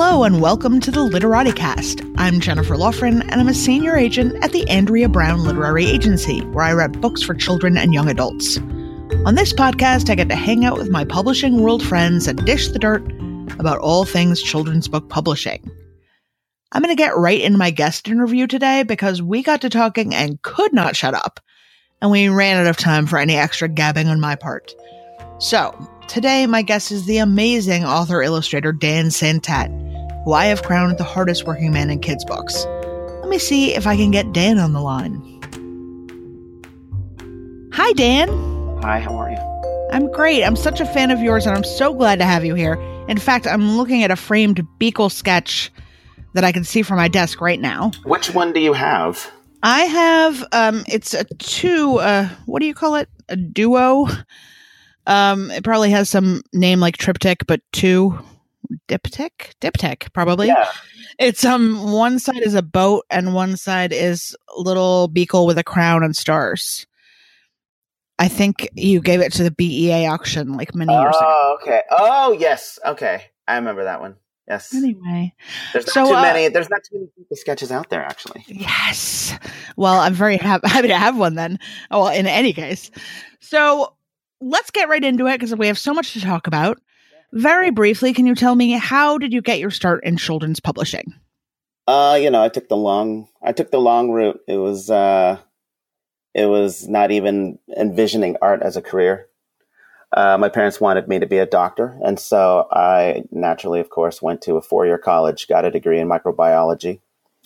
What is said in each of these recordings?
Hello and welcome to the Literati Cast. I'm Jennifer Laughran and I'm a senior agent at the Andrea Brown Literary Agency, where I write books for children and young adults. On this podcast, I get to hang out with my publishing world friends and dish the dirt about all things children's book publishing. I'm going to get right into my guest interview today because we got to talking and could not shut up, and we ran out of time for any extra gabbing on my part. So, today my guest is the amazing author illustrator Dan Santat, who I have crowned the hardest working man in kids' books. Let me see if I can get Dan on the line. Hi, Dan. Hi, how are you? I'm great. I'm such a fan of yours, and I'm so glad to have you here. In fact, I'm looking at a framed Beekle sketch that I can see from my desk right now. Which one do you have? I have um it's a two uh what do you call it? A duo. Um it probably has some name like triptych but two diptych? Diptych probably. Yeah. It's um one side is a boat and one side is little Beekle with a crown and stars. I think you gave it to the BEA auction like many years ago. Oh, okay. Oh, yes. Okay. I remember that one. Yes. Anyway, There's not so, too uh, many. There's not too many sketches out there, actually. Yes. Well, I'm very hap- happy to have one then. Oh, well, in any case. So let's get right into it because we have so much to talk about. Very briefly, can you tell me how did you get your start in children's publishing? Uh, you know, I took the long. I took the long route. It was. uh It was not even envisioning art as a career. Uh, my parents wanted me to be a doctor, and so I naturally, of course, went to a four-year college, got a degree in microbiology.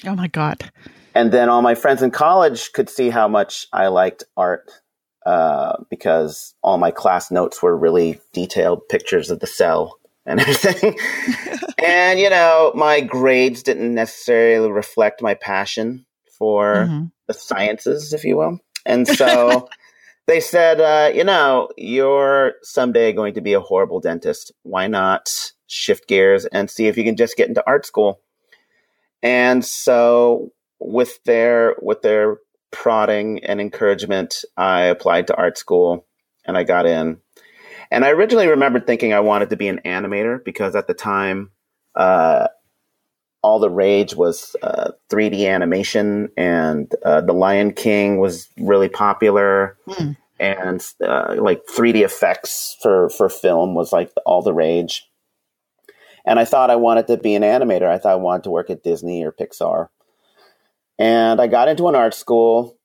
Oh my God. and then all my friends in college could see how much I liked art uh, because all my class notes were really detailed pictures of the cell and everything. and you know, my grades didn't necessarily reflect my passion for Mhm. the sciences, if you will. And so they said, uh, you know, you're someday going to be a horrible dentist. Why not shift gears and see if you can just get into art school? And so with their with their prodding and encouragement, I applied to art school and I got in. And I originally remembered thinking I wanted to be an animator because at the time, uh, all the rage was uh, 3D animation, and uh, The Lion King was really popular, Hmm. and uh, like 3D effects for for film was like all the rage. And I thought I wanted to be an animator. I thought I wanted to work at Disney or Pixar. And I got into an art school.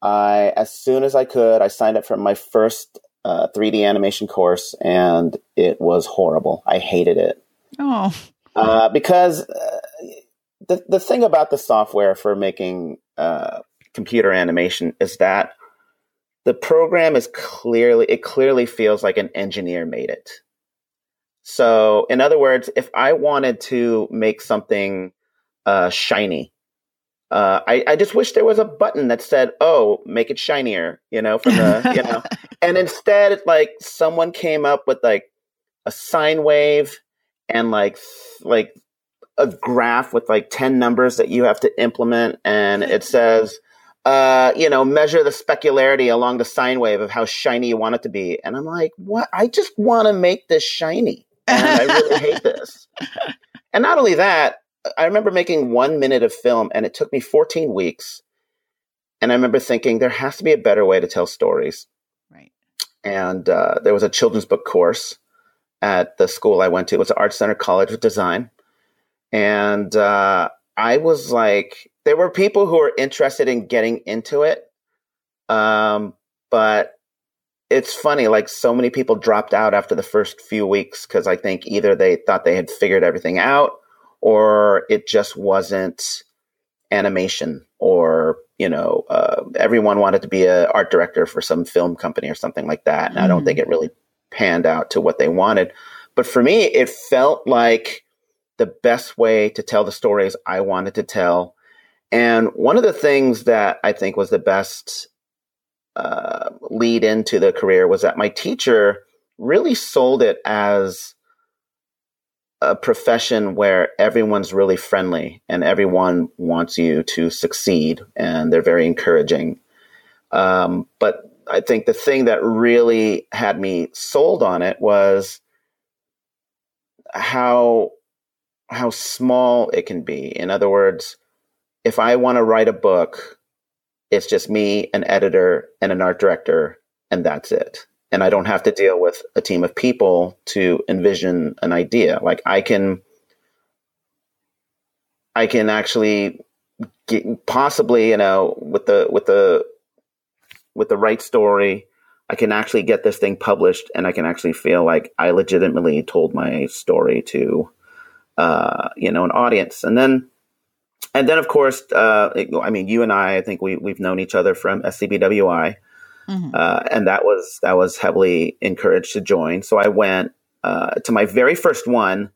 I, as soon as I could, I signed up for my first uh, 3D animation course, and it was horrible. I hated it Oh. uh, because uh, the the thing about the software for making uh, computer animation is that the program is clearly it clearly feels like an engineer made it. So, in other words, if I wanted to make something uh, shiny, uh, I, I just wish there was a button that said, "Oh, make it shinier," you know, from the you know, and instead, it's like someone came up with like a sine wave and like like a graph with like 10 numbers that you have to implement. And it says uh you know measure the specularity along the sine wave of how shiny you want it to be. And i'm like what? I just want to make this shiny and i really hate this. And not only that i remember making one minute of film and it took me 14 weeks and i remember thinking there has to be a better way to tell stories Right. and uh, there was a children's book course at the school I went to. It was Art Center College of Design, and uh, I was like, there were people who were interested in getting into it, um, but it's funny. Like so many people dropped out after the first few weeks because I think either they thought they had figured everything out, or it just wasn't animation or you know uh, everyone wanted to be an art director for some film company or something like that. And i don't Mm. think it really panned out to what they wanted. But for me it felt like the best way to tell the stories i wanted to tell. And one of the things that i think was the best uh, lead into the career was that my teacher really sold it as a profession where everyone's really friendly and everyone wants you to succeed and they're very encouraging. Um, but I think the thing that really had me sold on it was how how small it can be. In other words, if I want to write a book, it's just me, an editor, and an art director, and that's it. And I don't have to deal with a team of people to envision an idea. Like I can, I can actually get, possibly, you know, with the with the with the right story, I can actually get this thing published, and I can actually feel like I legitimately told my story to, uh, you know, an audience. And then and then of course, uh, I mean, you and I, I think we we've known each other from SCBWI, mm-hmm. uh, and that was that was heavily encouraged to join. So I went uh, to my very first one.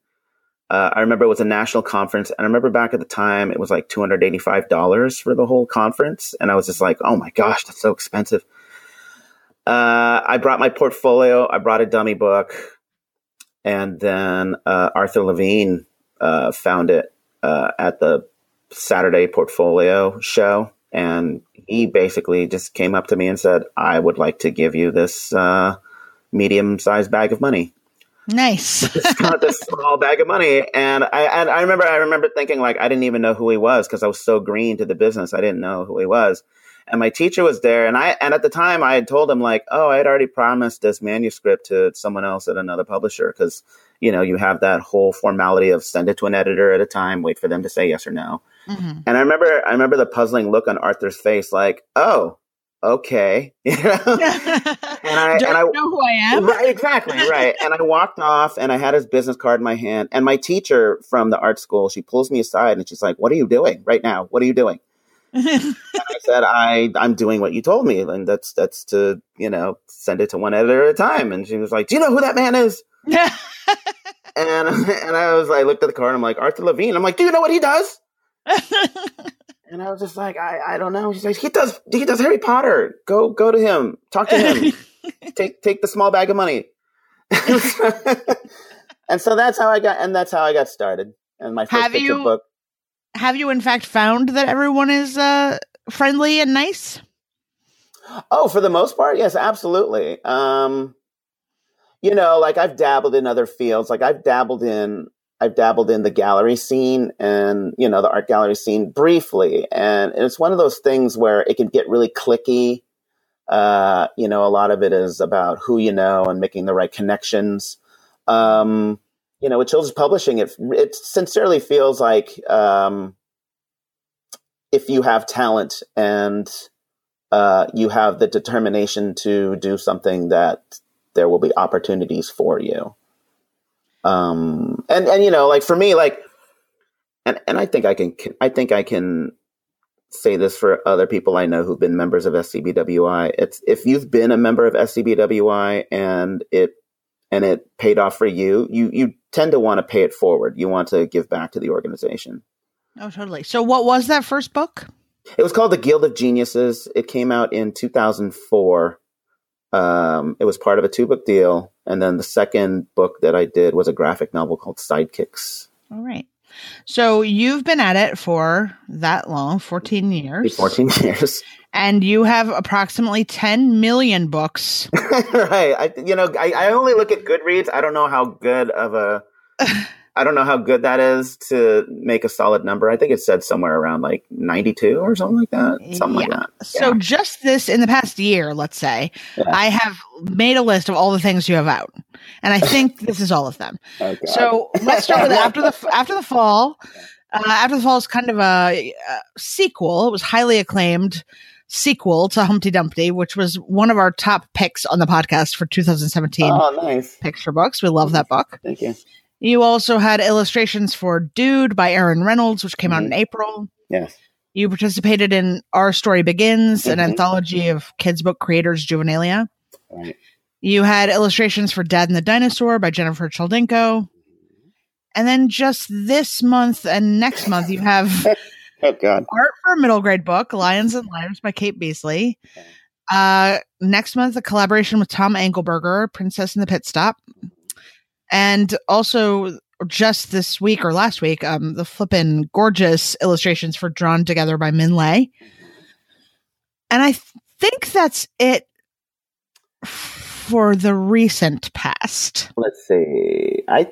Uh, I remember it was a national conference, and I remember back at the time it was like two hundred eighty five dollars for the whole conference, and I was just like, oh my gosh, that's so expensive. Uh, I brought my portfolio. I brought a dummy book, and then uh, Arthur Levine found it at the Saturday portfolio show. And he basically just came up to me and said, I would like to give you this uh, medium sized bag of money. Nice. it's not this small bag of money. And I, and I remember, I remember thinking like, I didn't even know who he was because I was so green to the business. I didn't know who he was. And my teacher was there. And I, and at the time I had told him like, oh, I had already promised this manuscript to someone else at another publisher because, you know, you have that whole formality of send it to an editor at a time, wait for them to say yes or no. Mm-hmm. And I remember, I remember the puzzling look on Arthur's face, like, "Oh, okay," you know. and I Don't and I know who I am. Right, exactly right. and I walked off, and I had his business card in my hand. And my teacher from the art school, she pulls me aside, and she's like, "What are you doing right now? What are you doing?" and I said, "I I'm doing what you told me, and that's that's to you know send it to one editor at a time." And she was like, "Do you know who that man is?" and and I was I looked at the card. And I'm like Arthur Levine. I'm like, "Do you know what he does?" And I was just like, I, I don't know. She's like, he does he does Harry Potter. Go go to him. Talk to him. take take the small bag of money. and so that's how I got and that's how I got started. And my first have picture you, book. Have you in fact found that everyone is uh, friendly and nice? Oh, for the most part, yes, absolutely. Um, you know, like I've dabbled in other fields. Like I've dabbled in I've dabbled in the gallery scene and you know the art gallery scene briefly, and it's one of those things where it can get really clicky. Uh, you know, a lot of it is about who you know and making the right connections. Um, you know, with children's publishing, it it sincerely feels like um, if you have talent and uh, you have the determination to do something that there will be opportunities for you. Um, and and you know, like for me, like, and and I think I can, I think I can say this for other people I know who've been members of SCBWI. It's if you've been a member of SCBWI and it and it paid off for you, you you tend to want to pay it forward. You want to give back to the organization. Oh, totally. So, what was that first book? It was called The Guild of Geniuses. It came out in 2004. Um, it was part of a two book deal. And then the second book that I did was a graphic novel called Sidekicks. All right. So you've been at it for that long, 14 years. 14 years. And you have approximately 10 million books. right. I, you know, I, I only look at Goodreads. I don't know how good of a I don't know how good that is to make a solid number. I think it said somewhere around like 92 or something like that. Something yeah. like that. So just this in the past year, let's say, yeah. I have made a list of all the things you have out. And I think this is all of them. Oh, so let's start with after the after the fall. Uh, after the fall is kind of a, a sequel. It was highly acclaimed sequel to Humpty Dumpty, which was one of our top picks on the podcast for 2017. Oh, nice. Picture books. We love that book. Thank you. You also had illustrations for Dude by Aaron Reynolds, which came mm-hmm. out in mm-hmm. April. Yes. You participated in Our Story Begins, mm-hmm. an anthology of kids' book creators, juvenilia. Right. You had illustrations for Dad and the Dinosaur by Jennifer Choldenko. And then just this month and next month, you have oh, God. art for a middle grade book, Lions and Liars by Kate Beasley. Uh, next month, a collaboration with Tom Angleberger, Princess and the Pit Stop. And also just this week or last week, um, the flippin' gorgeous illustrations for Drawn Together by Minh Lê. And I th- think that's it for the recent past. Let's see. I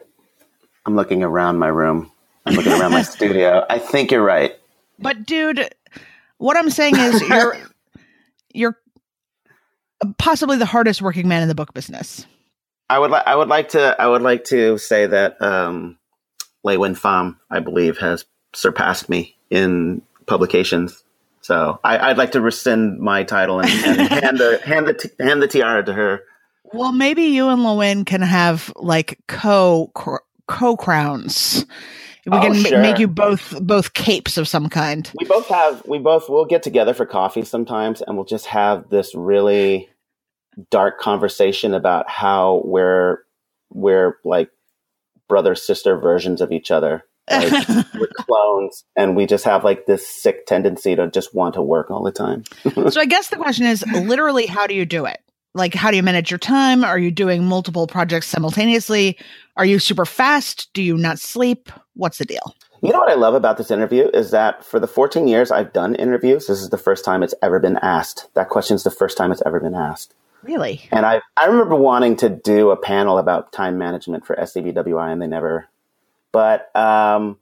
I'm looking around my room. I'm looking around my studio. I think you're right. But dude, what I'm saying is you're you're possibly the hardest working man in the book business. I would like I would like to I would like to say that um LeUyen Pham, I believe, has surpassed me in publications. So I, would like to rescind my title and, and hand the hand the hand the tiara to her. Well, maybe you and LeUyen can have like co co crowns. We oh, can sure. make you both both capes of some kind. We both have we both we'll get together for coffee sometimes and we'll just have this really dark conversation about how we're we're like brother sister versions of each other. Like we're clones and we just have like this sick tendency to just want to work all the time. so I guess the question is literally how do you do it? Like how do you manage your time? Are you doing multiple projects simultaneously? Are you super fast? Do you not sleep? What's the deal? You know what I love about this interview is that for the 14 years I've done interviews, this is the first time it's ever been asked. That question is the first time it's ever been asked. Really? And I, I remember wanting to do a panel about time management for SCBWI, and they never. But um,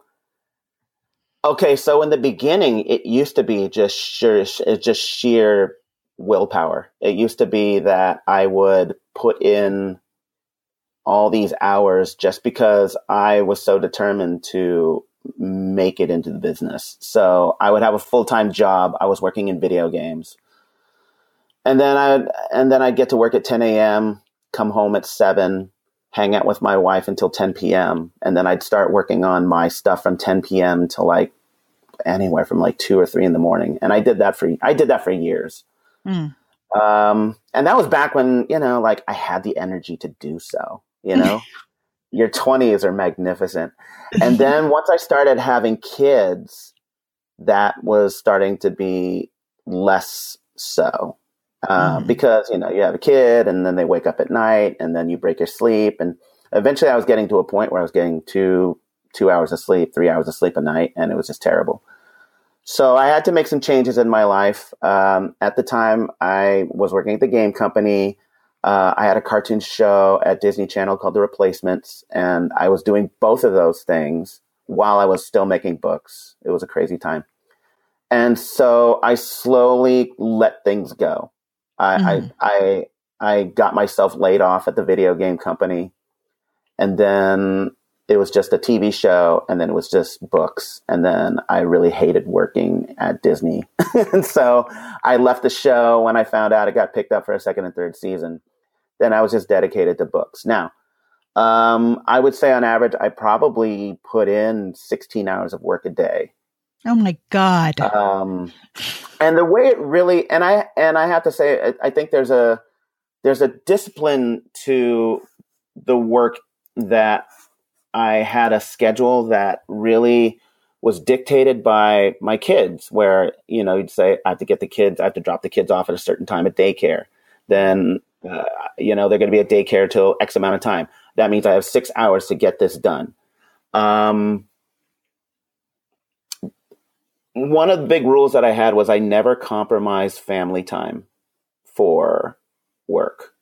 okay, so in the beginning, it used to be just sheer, just sheer willpower. It used to be that I would put in all these hours just because I was so determined to make it into the business. So I would have a full time job. I was working in video games and then I and then I'd get to work at 10 a.m., come home at seven, hang out with my wife until 10 p.m., and then I'd start working on my stuff from 10 p.m. to like anywhere from like two or three in the morning, and I did that for I did that for years. Mm. Um, and that was back when you know, like I had the energy to do so. You know, your 20s are magnificent, and then once I started having kids, that was starting to be less so uh, mm-hmm. because you know you have a kid and then they wake up at night and then you break your sleep and eventually I was getting to a point where I was getting two two hours of sleep, three hours of sleep a night, and it was just terrible. So I had to make some changes in my life. Um, at the time, I was working at the game company. Uh, I had a cartoon show at Disney Channel called The Replacements, and I was doing both of those things while I was still making books. It was a crazy time. And so I slowly let things go. I, mm-hmm. I, I, I got myself laid off at the video game company, and then it was just a TV show, and then it was just books, and then I really hated working at Disney, and so I left the show when I found out it got picked up for a second and third season. Then I was just dedicated to books. Now, um, I would say on average, I probably put in 16 hours of work a day. Oh my God. Um, and the way it really and i and i have to say I, I, think there's a there's a discipline to the work that i had a schedule that really was dictated by my kids where you know you'd say i have to get the kids i have to drop the kids off at a certain time at daycare. Then uh, you know they're going to be at daycare till x amount of time. That means i have six hours to get this done. Um, one of the big rules that I had was I never compromised family time for work.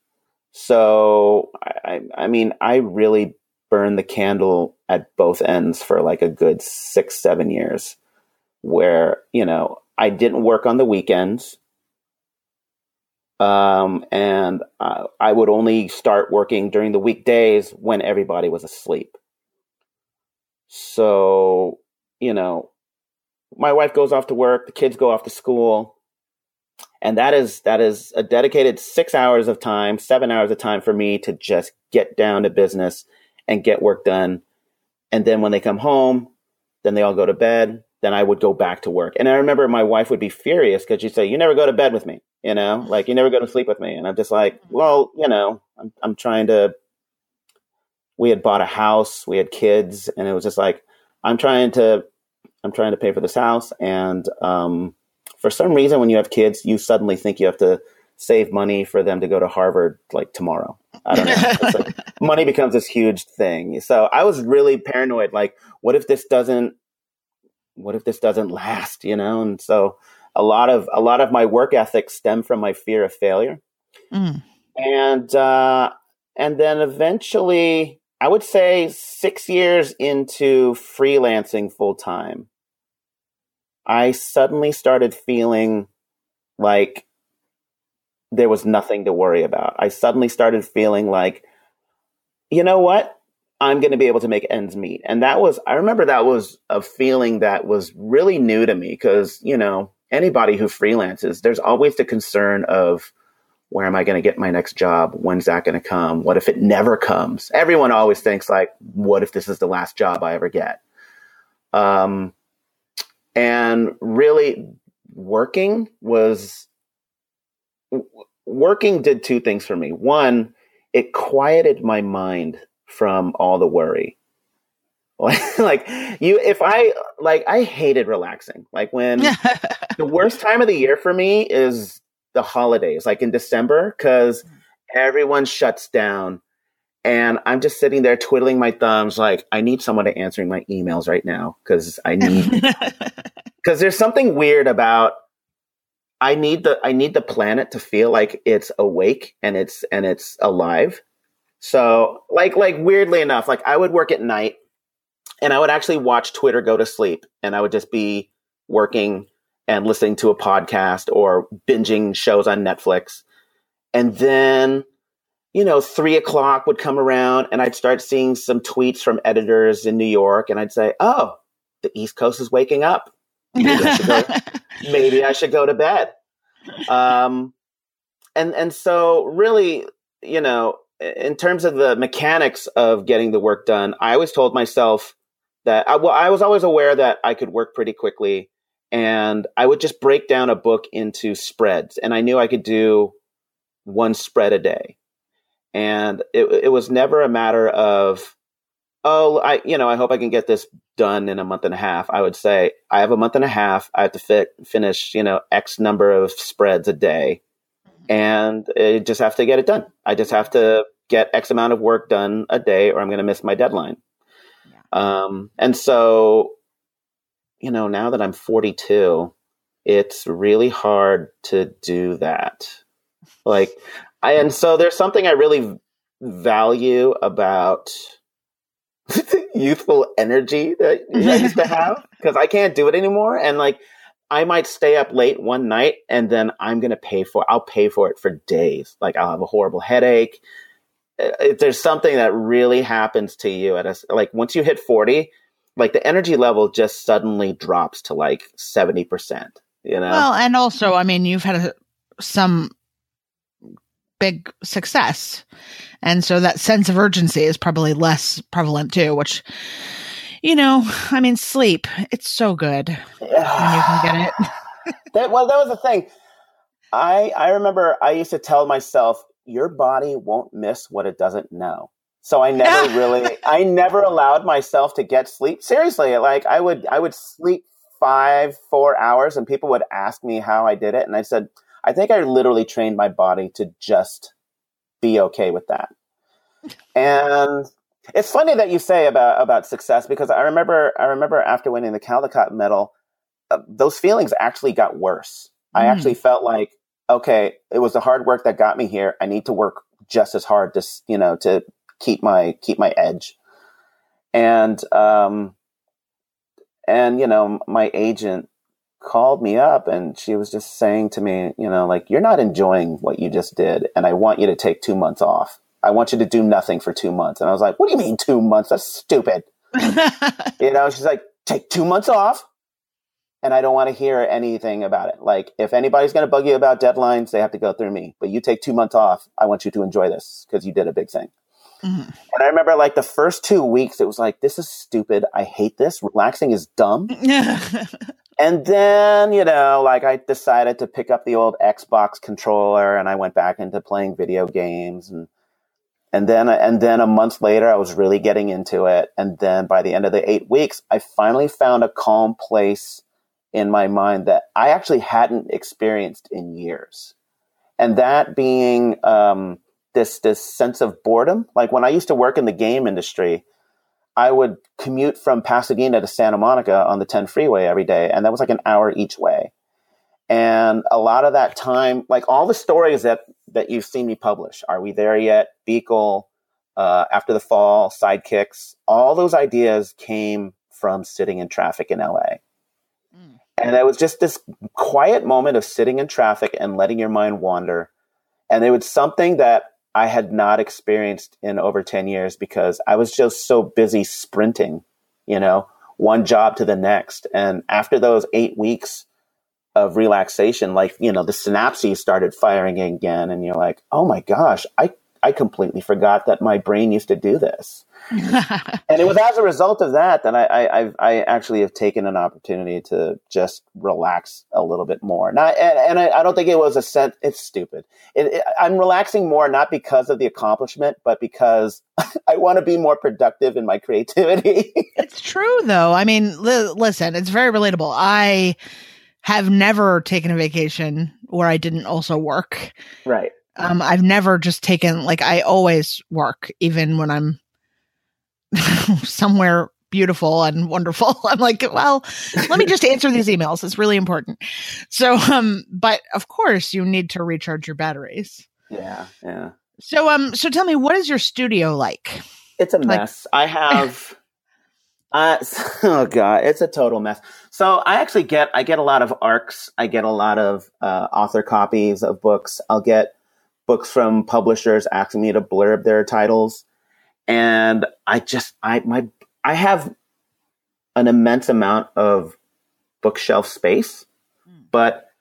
So I, I mean, I really burned the candle at both ends for like a good six, seven years, where you know I didn't work on the weekends, um, and uh, I would only start working during the weekdays when everybody was asleep. So you know, my wife goes off to work, the kids go off to school, and that is that is a dedicated six hours of time, seven hours of time for me to just get down to business and get work done. And then when they come home, then they all go to bed. Then I would go back to work. And I remember my wife would be furious because she'd say, "You never go to bed with me, you know, like you never go to sleep with me." And I'm just like, mm-hmm. "Well, you know, I'm I'm trying to." We had bought a house, we had kids, and it was just like I'm trying to I'm trying to pay for this house. And um, for some reason, when you have kids, you suddenly think you have to save money for them to go to Harvard like tomorrow. I don't know. like, money becomes this huge thing. So I was really paranoid. Like, what if this doesn't? What if this doesn't last? You know. And so a lot of a lot of my work ethic stem from my fear of failure. Mm. And uh, and then eventually, I would say six years into freelancing full time, I suddenly started feeling like there was nothing to worry about. I suddenly started feeling like, you know what? I'm going to be able to make ends meet. And that was, I remember that was a feeling that was really new to me because, you know, anybody who freelances, there's always the concern of, where am I going to get my next job? When's that going to come? What if it never comes? Everyone always thinks like, what if this is the last job I ever get? Um, and really working was working did two things for me. One, it quieted my mind from all the worry. like you if I like I hated relaxing. Like when the worst time of the year for me is the holidays, like in December, because mm. everyone shuts down. And I'm just sitting there twiddling my thumbs, like, I need someone to answering my emails right now because I need, because there's something weird about I need the I need the planet to feel like it's awake and it's and it's alive. So like like weirdly enough, like I would work at night and I would actually watch Twitter go to sleep and I would just be working and listening to a podcast or binging shows on Netflix. And then, you know, three o'clock would come around and I'd start seeing some tweets from editors in New York and I'd say, oh, the East Coast is waking up. Maybe I should go, maybe I should go to bed. Um, and, and so really, you know, in terms of the mechanics of getting the work done, I always told myself that I, well, I was always aware that I could work pretty quickly and I would just break down a book into spreads, and I knew I could do one spread a day. And it, it was never a matter of, oh, I, you know, I hope I can get this done in a month and a half. I would say, I have a month and a half. I have to fit, finish, you know, X number of spreads a day, and I just have to get it done. I just have to get X amount of work done a day, or I'm going to miss my deadline. Yeah. Um, and so you know, now that I'm 42, it's really hard to do that. Like, I, and so there's something I really value about youthful energy that I used to have because I can't do it anymore. And like, I might stay up late one night and then I'm going to pay for, I'll pay for it for days. Like I'll have a horrible headache. If there's something that really happens to you at a, like once you hit 40, like the energy level just suddenly drops to like 70%, you know? Well, and also, I mean, you've had a, some big success. And so that sense of urgency is probably less prevalent too, which, you know, I mean, sleep, it's so good when you can get it. that, well, that was the thing. I, I remember I used to tell myself, your body won't miss what it doesn't know. So I never really, I never allowed myself to get sleep. Seriously, like I would, I would sleep five, four hours, and people would ask me how I did it, and I said, I think I literally trained my body to just be okay with that. And it's funny that you say about about success because I remember, I remember after winning the Caldecott medal, uh, those feelings actually got worse. Mm. I actually felt like, okay, it was the hard work that got me here. I need to work just as hard to, you know, to keep my keep my edge. And um, and you know, my agent called me up and she was just saying to me, you know, like you're not enjoying what you just did, and I want you to take two months off. I want you to do nothing for two months. And I was like, what do you mean two months? That's stupid. you know, she's like, take two months off and I don't want to hear anything about it. Like, if anybody's going to bug you about deadlines, they have to go through me. But you take two months off. I want you to enjoy this because you did a big thing. Mm-hmm. And I remember like the first two weeks, it was like, this is stupid. I hate this. Relaxing is dumb. and then, you know, like I decided to pick up the old Xbox controller and I went back into playing video games and and then and then a month later I was really getting into it and then by the end of the 8 weeks I finally found a calm place in my mind that I actually hadn't experienced in years. And that being um, this this sense of boredom. Like when I used to work in the game industry, I would commute from Pasadena to Santa Monica on the 10 freeway every day, and that was like an hour each way. And a lot of that time, like all the stories that that you've seen me publish, are we there yet? Beekle, uh, after the fall, sidekicks, all those ideas came from sitting in traffic in LA. Mm. And it was just this quiet moment of sitting in traffic and letting your mind wander. And it was something that I had not experienced in over 10 years because I was just so busy sprinting, you know, one job to the next. And after those eight weeks of relaxation, like, you know, the synapses started firing again. And you're like, oh my gosh, I I completely forgot that my brain used to do this. and it was as a result of that that I, I, I, actually have taken an opportunity to just relax a little bit more. Not, and, and I, I, don't think it was a sense. It's stupid. It, it, I'm relaxing more not because of the accomplishment, but because I want to be more productive in my creativity. it's true, though. I mean, li- listen, it's very relatable. I have never taken a vacation where I didn't also work. Right. Um, I've never just taken like I always work, even when I'm somewhere beautiful and wonderful. I'm like, well, let me just answer these emails. It's really important. So, um, but of course, you need to recharge your batteries. Yeah, yeah. So, um, so tell me, what is your studio like? It's a mess. I have. Uh, oh god, it's a total mess. So I actually get I get a lot of arcs. I get a lot of uh, author copies of books. I'll get books from publishers asking me to blurb their titles. And I just, I, my, I have an immense amount of bookshelf space, hmm. but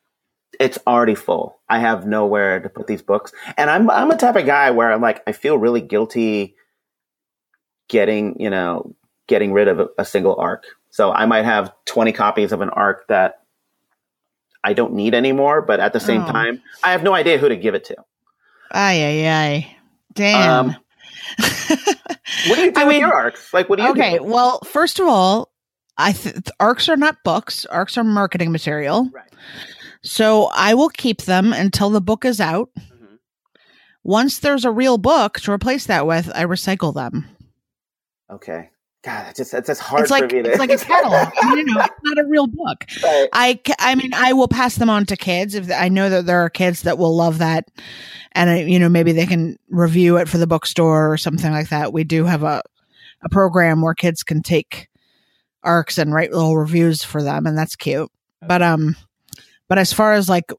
it's already full. I have nowhere to put these books. And I'm, I'm a type of guy where I'm like, I feel really guilty getting, you know, getting rid of a, a single arc. So I might have 20 copies of an arc that I don't need anymore, but at the same oh. time, I have no idea who to give it to. Ay, ay, ay. Damn. Um, what do you do I with mean, your arcs? Like, what do you okay, do? well, first of all, I th- arcs are not books. Arcs are marketing material. Right. So I will keep them until the book is out. Mm-hmm. Once there's a real book to replace that with, I recycle them. Okay. God, it's just it's just hard it's like, to... It's like a catalog. you know, it's not a real book. Right. I, I mean, I will pass them on to kids if I know that there are kids that will love that, and you know, maybe they can review it for the bookstore or something like that. We do have a a program where kids can take arcs and write little reviews for them, and that's cute. But um, but as far as like,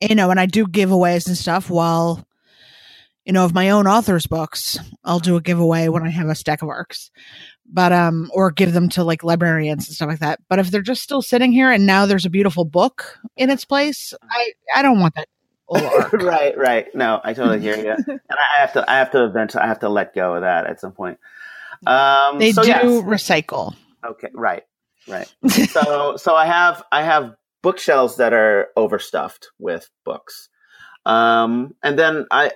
you know, and I do giveaways and stuff while you know, of my own author's books, I'll do a giveaway when I have a stack of arcs but um or give them to like librarians and stuff like that. But if they're just still sitting here and now there's a beautiful book in its place i i don't want that right right. No i totally hear you. And i have to i have to eventually i have to let go of that at some point. Um they so do yes. recycle. Okay right right. So so i have i have bookshelves that are overstuffed with books. Um and then i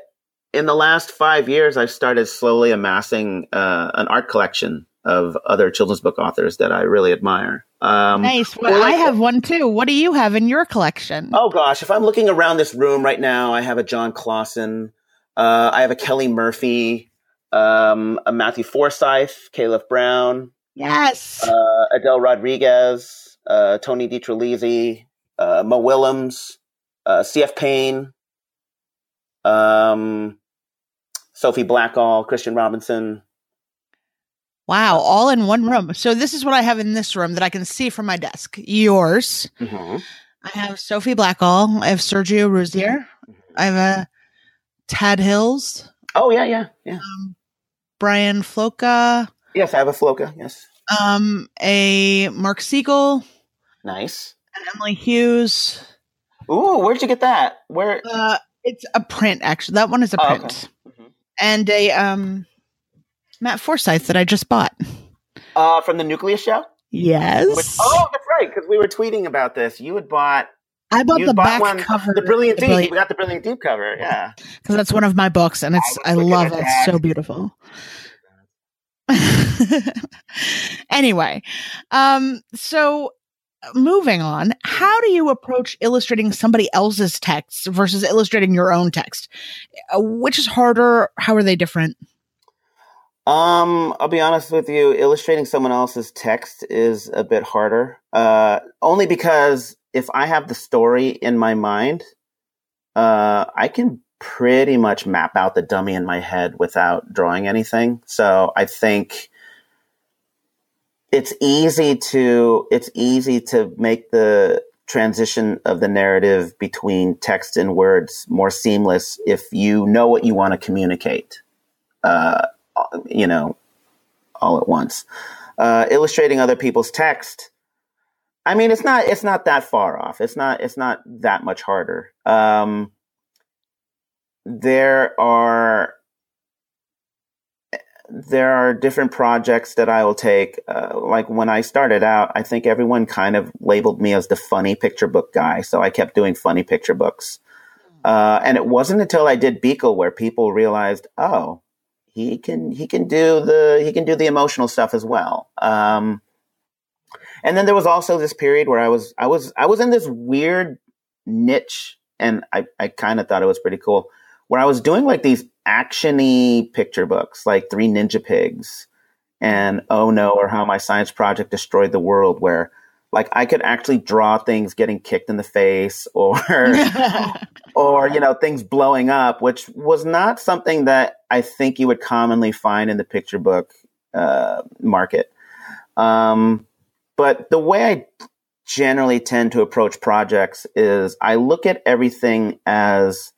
in the last five years, I started slowly amassing uh, an art collection of other children's book authors that I really admire. Um, nice. Well, I have one too. What do you have in your collection? Oh gosh, if I'm looking around this room right now, I have a Jon Klassen, uh, I have a Kelly Murphy, um, a Matthew Forsythe, Calef Brown, yes, uh, Edel Rodriguez, uh, Tony DiTerlizzi, uh, Mo Willems, uh, C.F. Payne, um, Sophie Blackall, Christian Robinson. Wow, all in one room. So this is what I have in this room that I can see from my desk. Yours. Mm-hmm. I have Sophie Blackall. I have Sergio Ruzzier. Mm-hmm. I have a Tad Hills. Oh yeah, yeah, yeah. Um, Brian Floca. Yes, I have a Floca. Yes. Um, a Mark Siegel. Nice. And Emily Hughes. Ooh, where'd you get that? Where? Uh, it's a print. Actually, that one is a print. Oh, okay. mm-hmm. And a um Matt Forsythe that I just bought. Uh, from the Nucleus show? Yes. Which, oh, that's right, because we were tweeting about this. You had bought. I bought the bought back one, cover. The Brilliant the Deep. Brilliant. We got the Brilliant Deep cover, yeah. Because that's one of my books, and it's I, I love it. It's so beautiful. anyway, um, so moving on, how do you approach illustrating somebody else's text versus illustrating your own text? Uh, which is harder? How are they different? Um, I'll be honest with you. Illustrating someone else's text is a bit harder. Uh, only because if I have the story in my mind, uh, I can pretty much map out the dummy in my head without drawing anything. So I think it's easy to it's easy to make the transition of the narrative between text and words more seamless if you know what you want to communicate. Uh, you know, all at once. Uh, illustrating other people's text. I mean, it's not it's not that far off. It's not it's not that much harder. Um, there are there are different projects that I will take. Uh, like when I started out, I think everyone kind of labeled me as the funny picture book guy, so I kept doing funny picture books. Uh, and it wasn't until I did Beekle where people realized, oh, he can he can do the he can do the emotional stuff as well. Um, and then there was also this period where I was I was I was in this weird niche, and I I kind of thought it was pretty cool where I was doing like these actiony picture books, like Three Ninja Pigs and Oh No, or How My Science Project Destroyed the World, where like I could actually draw things getting kicked in the face or or you know things blowing up, which was not something that I think you would commonly find in the picture book uh, market. Um, but the way I generally tend to approach projects is I look at everything as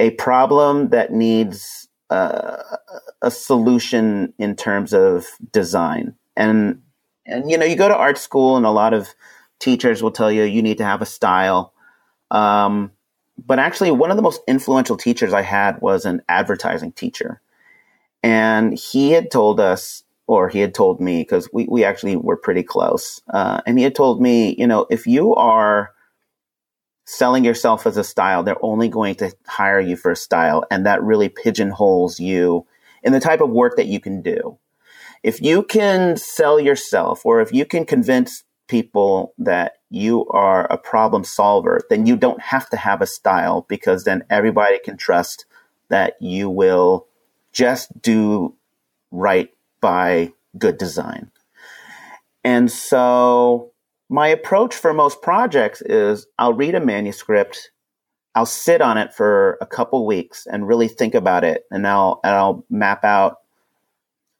a problem that needs uh, a solution in terms of design. And and you know, you go to art school, and a lot of teachers will tell you you need to have a style. Um, but actually, one of the most influential teachers I had was an advertising teacher, and he had told us, or he had told me, because we we actually were pretty close, uh, and he had told me, you know, if you are selling yourself as a style, they're only going to hire you for a style. And that really pigeonholes you in the type of work that you can do. If you can sell yourself or if you can convince people that you are a problem solver, then you don't have to have a style because then everybody can trust that you will just do right by good design. And so my approach for most projects is I'll read a manuscript, I'll sit on it for a couple weeks and really think about it, and I'll and I'll map out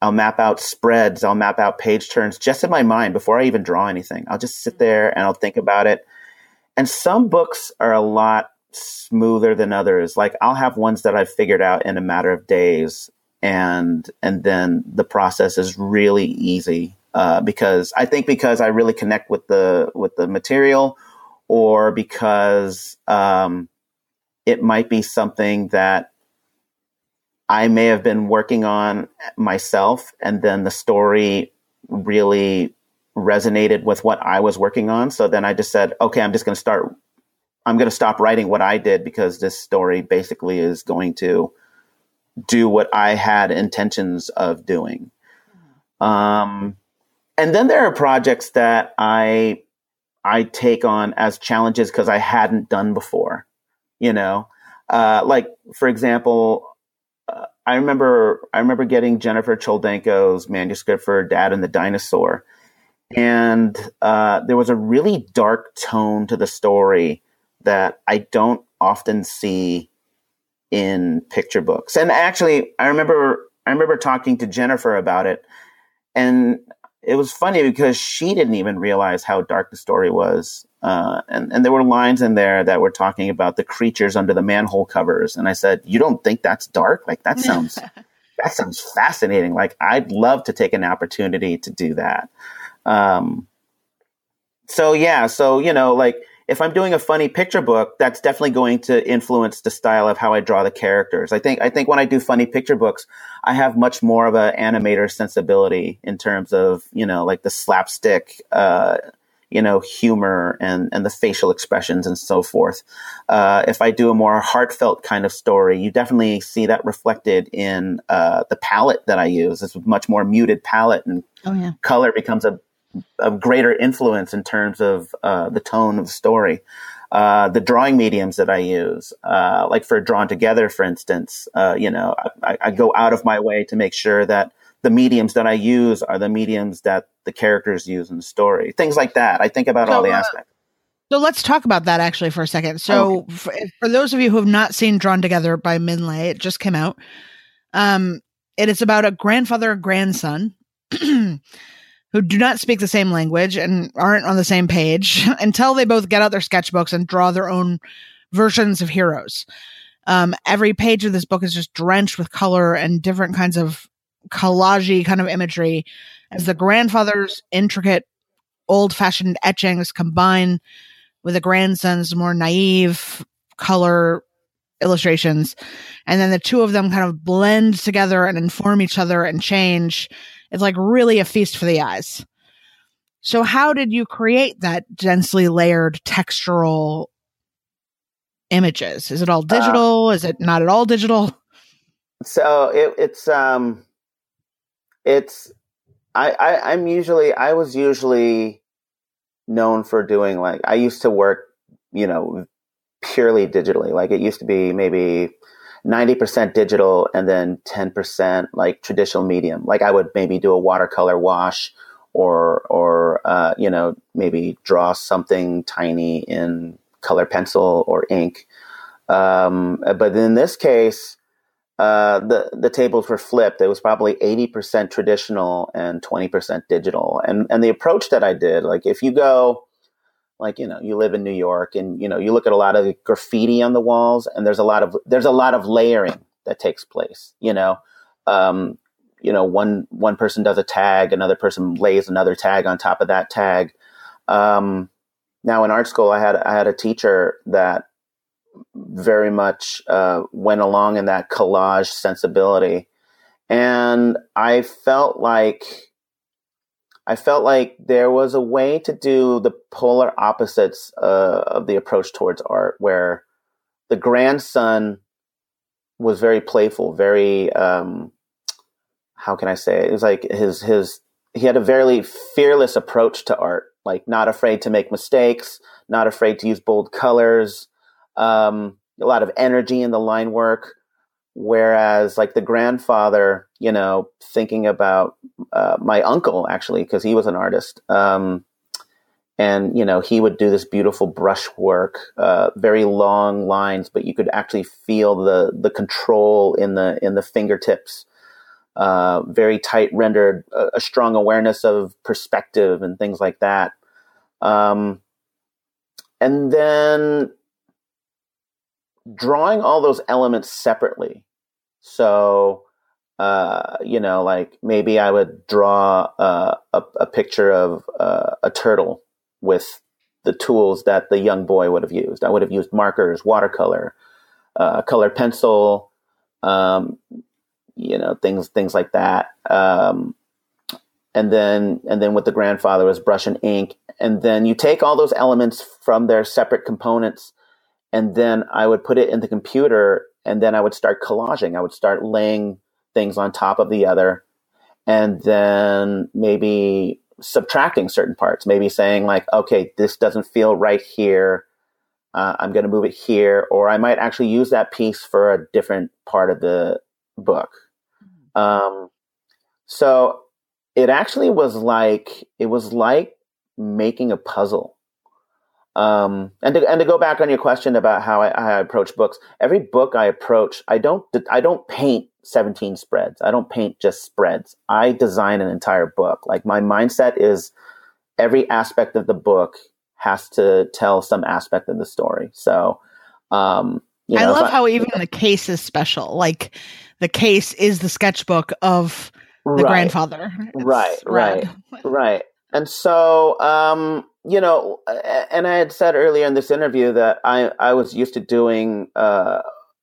I'll map out spreads, I'll map out page turns just in my mind before I even draw anything. I'll just sit there and I'll think about it. And some books are a lot smoother than others. Like I'll have ones that I've figured out in a matter of days and and then the process is really easy uh, because I think because I really connect with the with the material, or because um, it might be something that I may have been working on myself, and then the story really resonated with what I was working on. So then I just said, okay, I'm just going to start. I'm going to stop writing what I did because this story basically is going to do what I had intentions of doing. Mm-hmm. Um, and then there are projects that I I take on as challenges because I hadn't done before. You know, uh, like for example, I remember I remember getting Jennifer Choldenko's manuscript for Dad and the Dinosaur, and uh, there was a really dark tone to the story that I don't often see in picture books. And actually, I remember I remember talking to Jennifer about it, and it was funny because she didn't even realize how dark the story was. Uh, and, and there were lines in there that were talking about the creatures under the manhole covers. And I said, you don't think that's dark? Like that sounds, that sounds fascinating. Like I'd love to take an opportunity to do that. Um, so yeah, so, you know, like if I'm doing a funny picture book, that's definitely going to influence the style of how I draw the characters. I think I think when I do funny picture books, I have much more of an animator sensibility in terms of you know like the slapstick, uh, you know, humor and and the facial expressions and so forth. Uh, if I do a more heartfelt kind of story, you definitely see that reflected in uh, the palette that I use. It's a much more muted palette, and oh, yeah. color becomes a of greater influence in terms of uh, the tone of the story. Uh, the drawing mediums that I use, uh, like for Drawn Together, for instance, uh, you know, I, I, go out of my way to make sure that the mediums that I use are the mediums that the characters use in the story. Things like that. I think about so, all the uh, aspects. So let's talk about that actually for a second. So okay. for, for, those of you who have not seen Drawn Together by Minh Lê, it just came out. Um, it is about a grandfather and grandson who do not speak the same language and aren't on the same page until they both get out their sketchbooks and draw their own versions of heroes. Um, every page of this book is just drenched with color and different kinds of collagey kind of imagery as the grandfather's intricate old fashioned etchings combine with the grandson's more naive color illustrations. And then the two of them kind of blend together and inform each other and change. It's like really a feast for the eyes. So, how did you create that densely layered textural images? Is it all uh, digital? Uh, Is it not at all digital? So it, it's um, it's I, I I'm usually I was usually known for doing like I used to work, you know, purely digitally. Like it used to be maybe 90% digital and then 10% like traditional medium. Like I would maybe do a watercolor wash or or uh, you know maybe draw something tiny in color pencil or ink. Um, but in this case, uh, the the tables were flipped. It was probably eighty percent traditional and twenty percent digital. And and the approach that I did, like if you go, like you know, you live in New York, and you know, you look at a lot of graffiti on the walls, and there's a lot of there's a lot of layering that takes place. You know, um, you know, one one person does a tag, another person lays another tag on top of that tag. Um, now in art school, I had I had a teacher that very much uh, went along in that collage sensibility, and I felt like I felt like there was a way to do the polar opposites uh, of the approach towards art, where the grandson was very playful, very um, how can I say it? it was like his his he had a very fearless approach to art, like not afraid to make mistakes, not afraid to use bold colors, um, a lot of energy in the line work. Whereas, like the grandfather, you know, thinking about uh, my uncle actually, because he was an artist, um, and you know, he would do this beautiful brushwork, uh, very long lines, but you could actually feel the the control in the in the fingertips. Uh, very tight rendered, a, a, strong awareness of perspective and things like that. Um, and then drawing all those elements separately. So, uh, you know, like maybe I would draw uh, a, a, picture of uh, a turtle with the tools that the young boy would have used. I would have used markers, watercolor, uh, color pencil, um, you know, things things like that. Um, and then and then with the grandfather was brush and ink. And then you take all those elements from their separate components and then I would put it in the computer and then I would start collaging. I would start laying things on top of the other and then maybe subtracting certain parts, maybe saying like, okay, this doesn't feel right here. Uh, I'm going to move it here, or I might actually use that piece for a different part of the book. Mm-hmm. Um, so it actually was like it was like making a puzzle um, and to, and to go back on your question about how I, how I, approach books, every book I approach, I don't I don't paint 17 spreads. I don't paint just spreads. I design an entire book. Like my mindset is every aspect of the book has to tell some aspect of the story. So, um, you know, I love I, how even the case is special. Like the case is the sketchbook of the right, grandfather. It's right, rad. right, right. And so, um, you know, and I had said earlier in this interview that I, I was used to doing uh,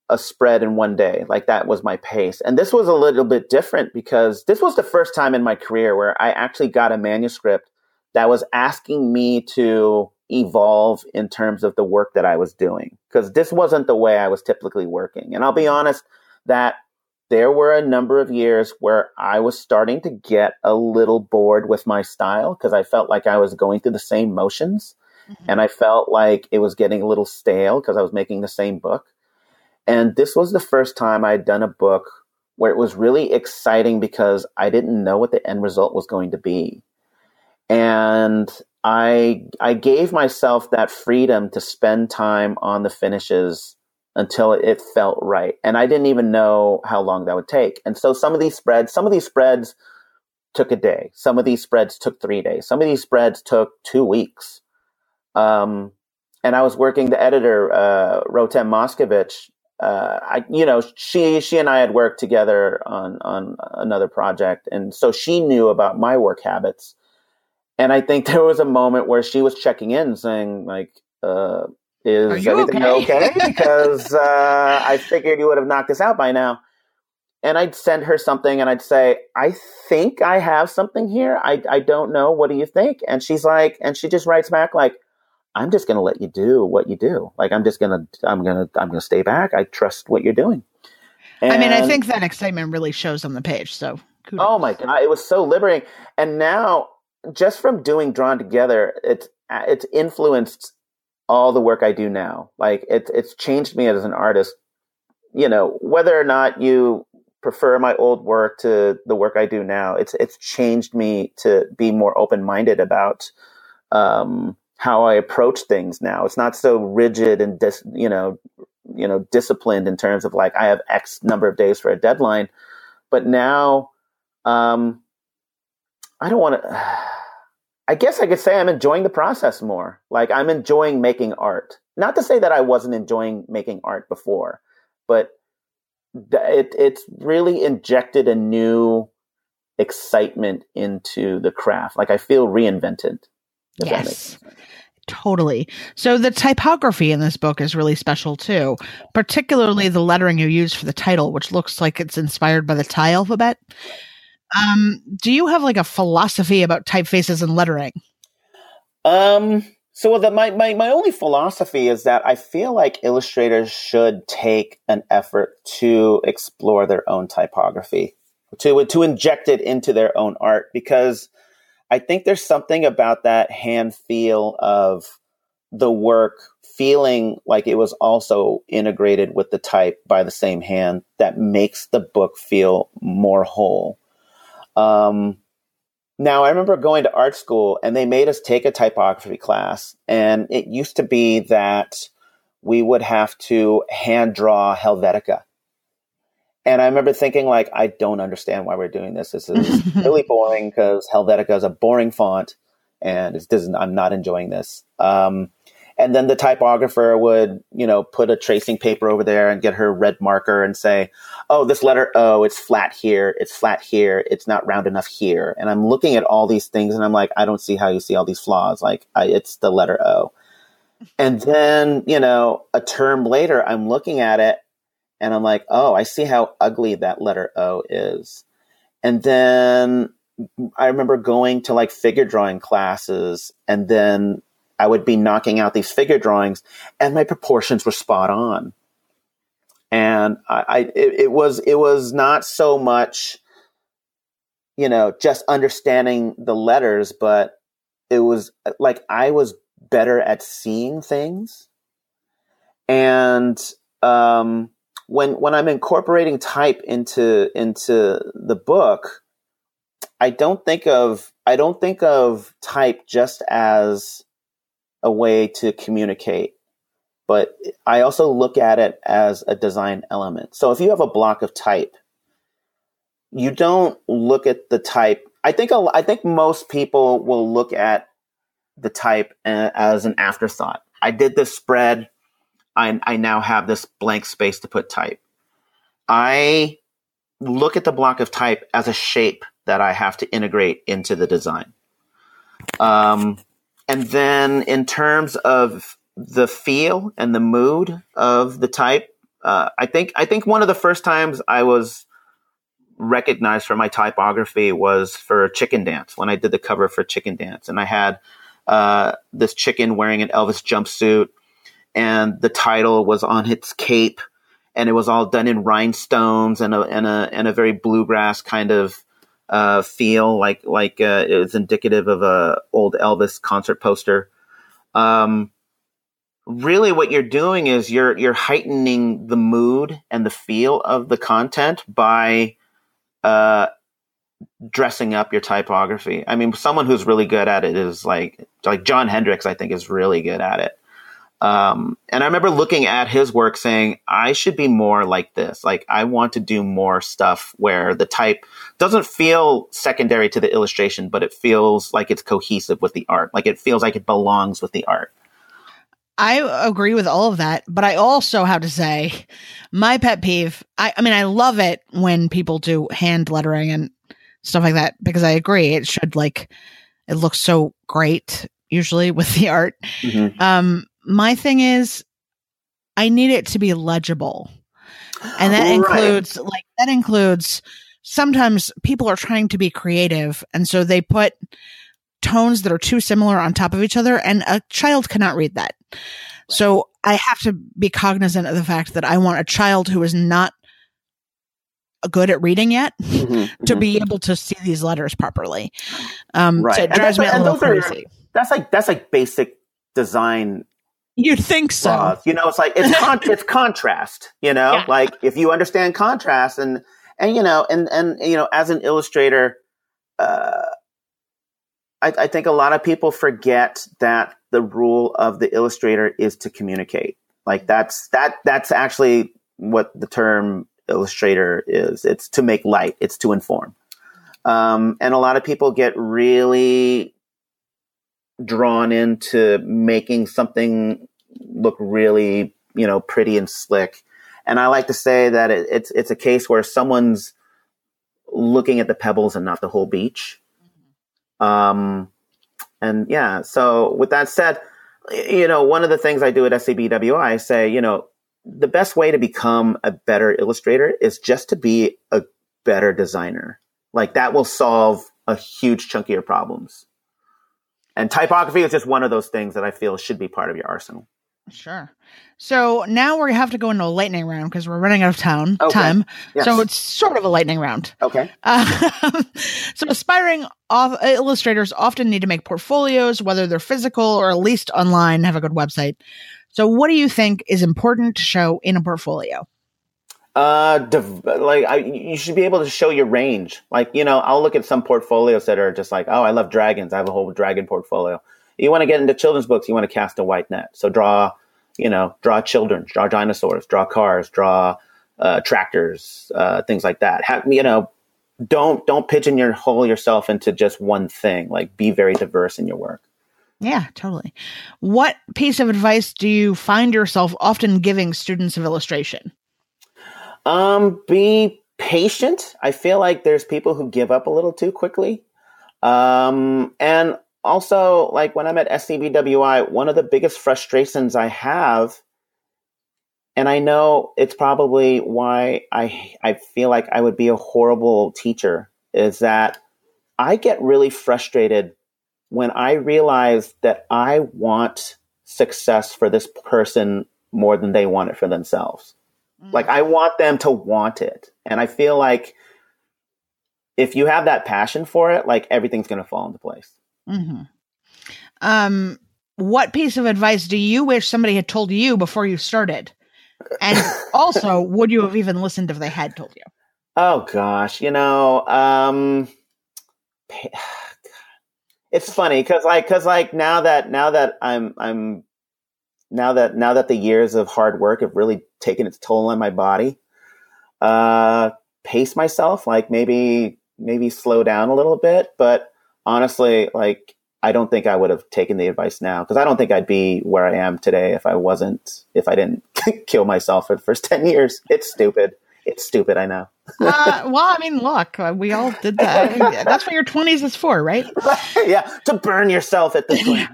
a spread in one day. Like that was my pace. And this was a little bit different because this was the first time in my career where I actually got a manuscript that was asking me to evolve in terms of the work that I was doing. Because this wasn't the way I was typically working. And I'll be honest that there were a number of years where I was starting to get a little bored with my style because I felt like I was going through the same motions mm-hmm. and I felt like it was getting a little stale because I was making the same book. And this was the first time I'd done a book where it was really exciting because I didn't know what the end result was going to be. And I I gave myself that freedom to spend time on the finishes until it felt right. And I didn't even know how long that would take. And so some of these spreads, some of these spreads took a day. Some of these spreads took three days. Some of these spreads took two weeks. Um, and I was working the editor, uh, Rotem Moscovich. Uh, I, you know, she, she and I had worked together on, on another project. And so she knew about my work habits. And I think there was a moment where she was checking in saying like, uh, is everything okay? okay? because uh, I figured you would have knocked this out by now. And I'd send her something and I'd say, I think I have something here. I, I don't know. What do you think? And she's like, and she just writes back like, I'm just going to let you do what you do. Like, I'm just going to, I'm going to, I'm going to stay back. I trust what you're doing. And, I mean, I think that excitement really shows on the page. So, kudos. oh my God, it was so liberating. And now, just from doing Drawn Together, it's, it's influenced all the work I do now. Like it's it's changed me as an artist. You know, whether or not you prefer my old work to the work I do now, it's it's changed me to be more open minded about um, how I approach things now. It's not so rigid and dis, you know you know disciplined in terms of like I have X number of days for a deadline, but now um, I don't want to. I guess I could say I'm enjoying the process more. Like I'm enjoying making art. Not to say that I wasn't enjoying making art before, but it it's really injected a new excitement into the craft. Like I feel reinvented. Yes. Totally. So the typography in this book is really special too, particularly the lettering you use for the title, which looks like it's inspired by the Thai alphabet. Um, do you have like a philosophy about typefaces and lettering? Um, so the, my, my, my only philosophy is that I feel like illustrators should take an effort to explore their own typography, to, to inject it into their own art, because I think there's something about that hand feel of the work feeling like it was also integrated with the type by the same hand that makes the book feel more whole. Um, now, I remember going to art school and they made us take a typography class. And it used to be that we would have to hand draw Helvetica. And I remember thinking, like, I don't understand why we're doing this. This is really boring because Helvetica is a boring font and it doesn't, I'm not enjoying this. Um, and then the typographer would, you know, put a tracing paper over there and get her red marker and say, oh, this letter O, it's flat here, it's flat here, it's not round enough here. And I'm looking at all these things and I'm like, I don't see how you see all these flaws. Like, I, it's the letter O. And then, you know, a term later, I'm looking at it and I'm like, oh, I see how ugly that letter O is. And then I remember going to like figure drawing classes and then I would be knocking out these figure drawings, and my proportions were spot on. And I, I it, it was it was not so much, you know, just understanding the letters, but it was like I was better at seeing things. And um, when when I'm incorporating type into into the book, I don't think of I don't think of type just as a way to communicate, but I also look at it as a design element. So if you have a block of type, you don't look at the type. I think I think most people will look at the type as an afterthought. I did this spread. I, I now have this blank space to put type. I look at the block of type as a shape that I have to integrate into the design. Um, and then in terms of the feel and the mood of the type, uh, I think I think one of the first times I was recognized for my typography was for Chicken Dance when I did the cover for Chicken Dance, and I had uh, this chicken wearing an Elvis jumpsuit, and the title was on its cape, and it was all done in rhinestones and a and a and a very bluegrass kind of uh, feel like like uh, it was indicative of a old Elvis concert poster. Um, really, what you're doing is you're you're heightening the mood and the feel of the content by uh, dressing up your typography. I mean, someone who's really good at it is like like John Hendrix. I think is really good at it. Um, and I remember looking at his work saying, I should be more like this. Like, I want to do more stuff where the type doesn't feel secondary to the illustration, but it feels like it's cohesive with the art. Like, it feels like it belongs with the art. I agree with all of that, but I also have to say, my pet peeve. I, I mean, I love it when people do hand lettering and stuff like that because I agree it should like it looks so great usually with the art. Mm-hmm. Um, my thing is, I need it to be legible, and that right. includes like that includes sometimes people are trying to be creative, and so they put tones that are too similar on top of each other, and a child cannot read that. Right. So I have to be cognizant of the fact that I want a child who is not good at reading yet mm-hmm, to mm-hmm. be able to see these letters properly. Um, right. So it drives me a little crazy. Are, that's like that's like basic design. You think so? You know, it's like it's con- it's contrast. You know, yeah. like if you understand contrast and and you know and and you know as an illustrator, uh, I, I think a lot of people forget that the rule of the illustrator is to communicate. Like that's that that's actually what the term illustrator is. It's to make light. It's to inform. Um, and a lot of people get really drawn into making something look really, you know, pretty and slick. And I like to say that it, it's it's a case where someone's looking at the pebbles and not the whole beach. Um, and yeah, so with that said, you know, one of the things I do at SCBWI, I say, you know, the best way to become a better illustrator is just to be a better designer. Like that will solve a huge chunk of your problems. And typography is just one of those things that I feel should be part of your arsenal. Sure. So now we have to go into a lightning round because we're running out of town okay. time. Yes. So it's sort of a lightning round. Okay. Uh, so aspiring off- illustrators often need to make portfolios, whether they're physical or at least online, have a good website. So what do you think is important to show in a portfolio? Uh, div- like I, you should be able to show your range. Like you know, I'll look at some portfolios that are just like, oh, I love dragons. I have a whole dragon portfolio. You want to get into children's books, you want to cast a white net. So draw, you know, draw children, draw dinosaurs, draw cars, draw uh, tractors, uh, things like that. Have, you know, don't don't pigeonhole yourself into just one thing. Like be very diverse in your work. Yeah, totally. What piece of advice do you find yourself often giving students of illustration? Um, be patient. I feel like there's people who give up a little too quickly. Um, and also, like when I'm at SCBWI, one of the biggest frustrations I have, and I know it's probably why I I feel like I would be a horrible teacher, is that I get really frustrated when I realize that I want success for this person more than they want it for themselves. Mm-hmm. Like I want them to want it. And I feel like if you have that passion for it, like everything's going to fall into place. Mm-hmm. Um, what piece of advice do you wish somebody had told you before you started? And also, would you have even listened if they had told you? Oh gosh, you know, um, it's funny because like because like now that now that I'm I'm now that now that the years of hard work have really taken its toll on my body, uh, pace myself, like maybe maybe slow down a little bit. But honestly, like I don't think I would have taken the advice now because I don't think I'd be where I am today if I wasn't if I didn't kill myself for the first ten years. It's stupid. It's stupid. I know. uh, well, I mean, look, uh, we all did that. That's what your twenties is for, right? yeah, to burn yourself at the point.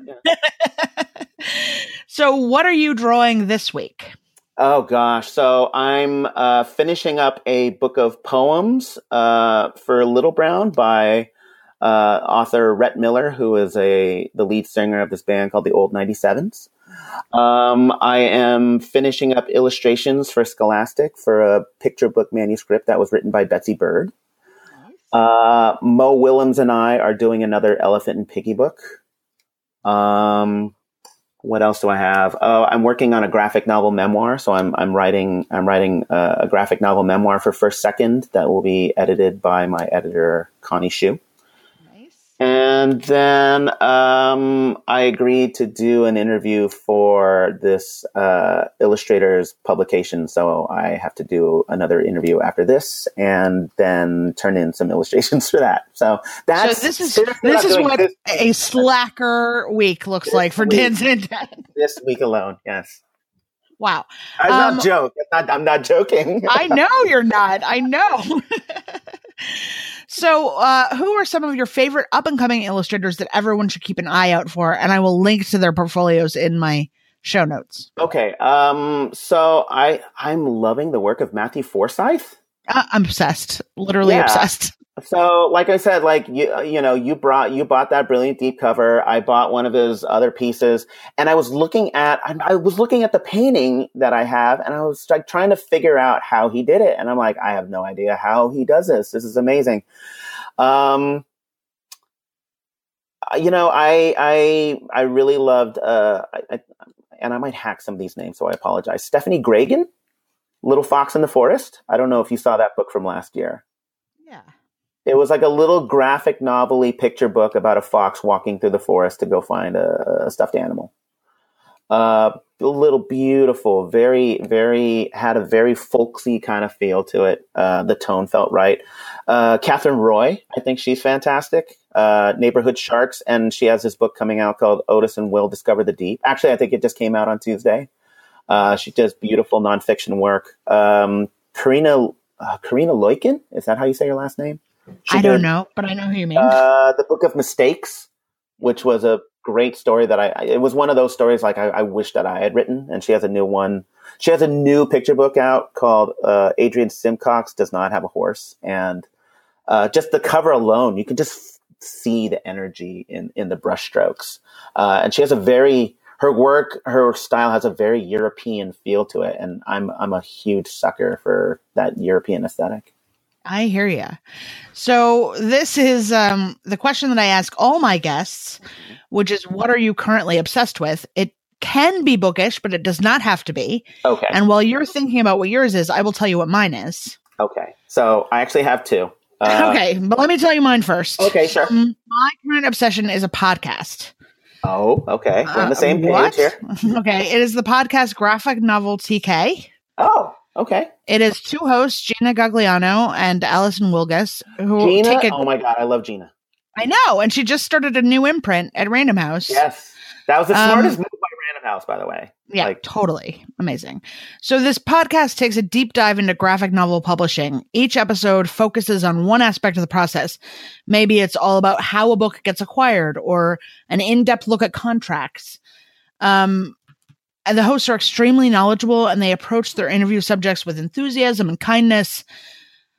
so, what are you drawing this week? Oh gosh, so I'm uh, finishing up a book of poems uh, for Little Brown by uh, author Rhett Miller, who is a the lead singer of this band called the Old 97s. Um, I am finishing up illustrations for Scholastic for a picture book manuscript that was written by Betsy Bird. Uh, Mo Willems and I are doing another Elephant and Piggie book. Um, what else do I have? Oh, I'm working on a graphic novel memoir. So I'm I'm writing I'm writing a, a graphic novel memoir for First Second that will be edited by my editor Connie Hsu. And then um, I agreed to do an interview for this uh, illustrator's publication. So I have to do another interview after this, and then turn in some illustrations for that. So that's so this is this is what this a slacker week looks like for Dan Santat This week alone, yes. Wow, I'm um, not joking. I'm not joking. I know you're not. I know. So, uh, who are some of your favorite up and coming illustrators that everyone should keep an eye out for? And I will link to their portfolios in my show notes. Okay. Um, so I I'm loving the work of Matthew Forsythe. Uh, I'm obsessed, literally yeah. obsessed. So, like I said, like you, you know, you brought, you bought that brilliant deep cover. I bought one of his other pieces, and I was looking at, I, was looking at the painting that I have, and I was like trying to figure out how he did it. And I'm like, I have no idea how he does this. This is amazing. Um, you know, I, I, I really loved, uh, I, I, and I might hack some of these names, so I apologize. Stephanie Graegin, Little Fox in the Forest. I don't know if you saw that book from last year. It was like a little graphic novelty picture book about a fox walking through the forest to go find a, a stuffed animal. Uh, a little beautiful, very, very had a very folksy kind of feel to it. Uh, the tone felt right. Uh, Katherine Roy, I think she's fantastic. Uh, Neighborhood Sharks, and she has this book coming out called Otis and Will Discover the Deep. Actually, I think it just came out on Tuesday. Uh, she does beautiful nonfiction work. Um, Corinna uh, Corinna Luyken, is that how you say your last name? She I don't know, but I know who you mean. Uh, the Book of Mistakes, which was a great story that I, it was one of those stories like I, I wish that I had written. And she has a new one. She has a new picture book out called uh, Adrian Simcox Does Not Have a Horse. And uh, just the cover alone, you can just see the energy in, in the brushstrokes. Uh, and she has a very, her work, her style has a very European feel to it. And I'm, I'm a huge sucker for that European aesthetic. I hear you. So this is um, the question that I ask all my guests, which is, what are you currently obsessed with? It can be bookish, but it does not have to be. Okay. And while you're thinking about what yours is, I will tell you what mine is. Okay. So I actually have two. Uh, okay, but let me tell you mine first. Okay, sure. Um, my current obsession is a podcast. Oh, okay. We're on the uh, same uh, page here. okay, it is the podcast Graphic Novel TK. Oh, Okay. It is two hosts, Gina Gagliano and Allison Wilgus, who Gina? take it. Oh my god, I love Gina. I know, and she just started a new imprint at Random House. Yes, that was the um, smartest move by Random House, by the way. Yeah, like- totally amazing. So this podcast takes a deep dive into graphic novel publishing. Each episode focuses on one aspect of the process. Maybe it's all about how a book gets acquired, or an in-depth look at contracts. Um, and the hosts are extremely knowledgeable and they approach their interview subjects with enthusiasm and kindness.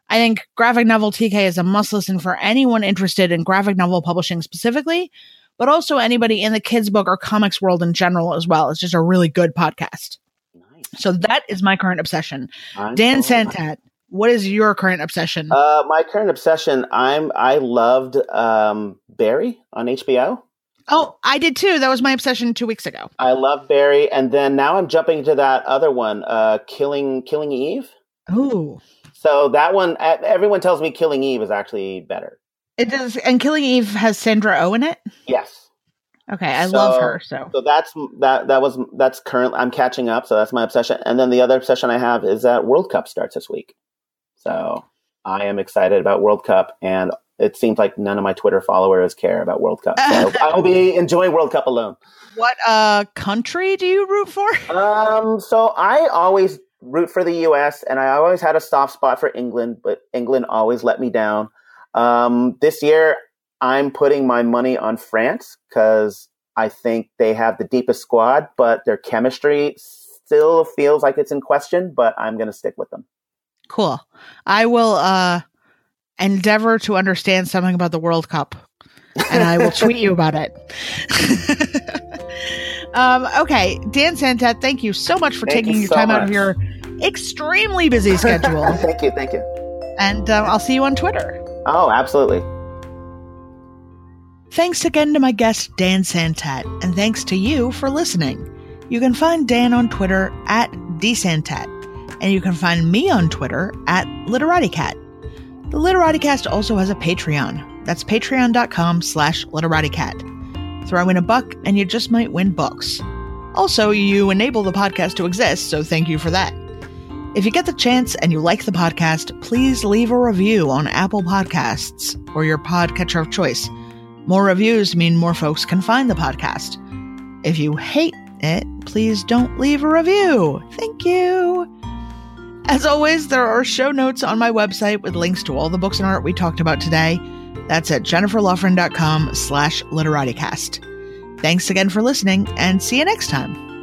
I think Graphic Novel TK is a must listen for anyone interested in graphic novel publishing specifically, but also anybody in the kids book or comics world in general as well. It's just a really good podcast. Nice. So that is my current obsession. I'm Dan so Santat, what is your current obsession? Uh, my current obsession, I'm I loved um, Barry on HBO. Oh, I did too. That was my obsession two weeks ago. I love Barry, and then now I'm jumping to that other one, uh, Killing Killing Eve. Ooh. So that one, everyone tells me Killing Eve is actually better. It does, and Killing Eve has Sandra Oh in it. Yes. Okay, I so, love her. So, so that's that. That was that's current. I'm catching up, so that's my obsession. And then the other obsession I have is that World Cup starts this week. So I am excited about World Cup, and it seems like none of my Twitter followers care about World Cup. So I'll be enjoying World Cup alone. What uh country do you root for? Um, so I always root for the U.S. and I always had a soft spot for England, but England always let me down. Um, this year I'm putting my money on France because I think they have the deepest squad, but their chemistry still feels like it's in question. But I'm going to stick with them. Cool. I will. uh endeavor to understand something about the World Cup, and I will tweet you about it. um, okay, Dan Santat, thank you so much for thank taking you your so time much. out of your extremely busy schedule. thank you, thank you. And uh, I'll see you on Twitter. Oh, absolutely. Thanks again to my guest, Dan Santat, and thanks to you for listening. You can find Dan on Twitter at dsantat, and you can find me on Twitter at LiteratiCat. The LiteratiCast also has a Patreon. That's patreon.com slash LiteratiCat. Throw in a buck and you just might win books. Also, you enable the podcast to exist, so thank you for that. If you get the chance and you like the podcast, please leave a review on Apple Podcasts or your podcatcher of choice. More reviews mean more folks can find the podcast. If you hate it, please don't leave a review. Thank you. As always, there are show notes on my website with links to all the books and art we talked about today. That's at jenniferlaughran.com slash literaticast. Thanks again for listening and see you next time.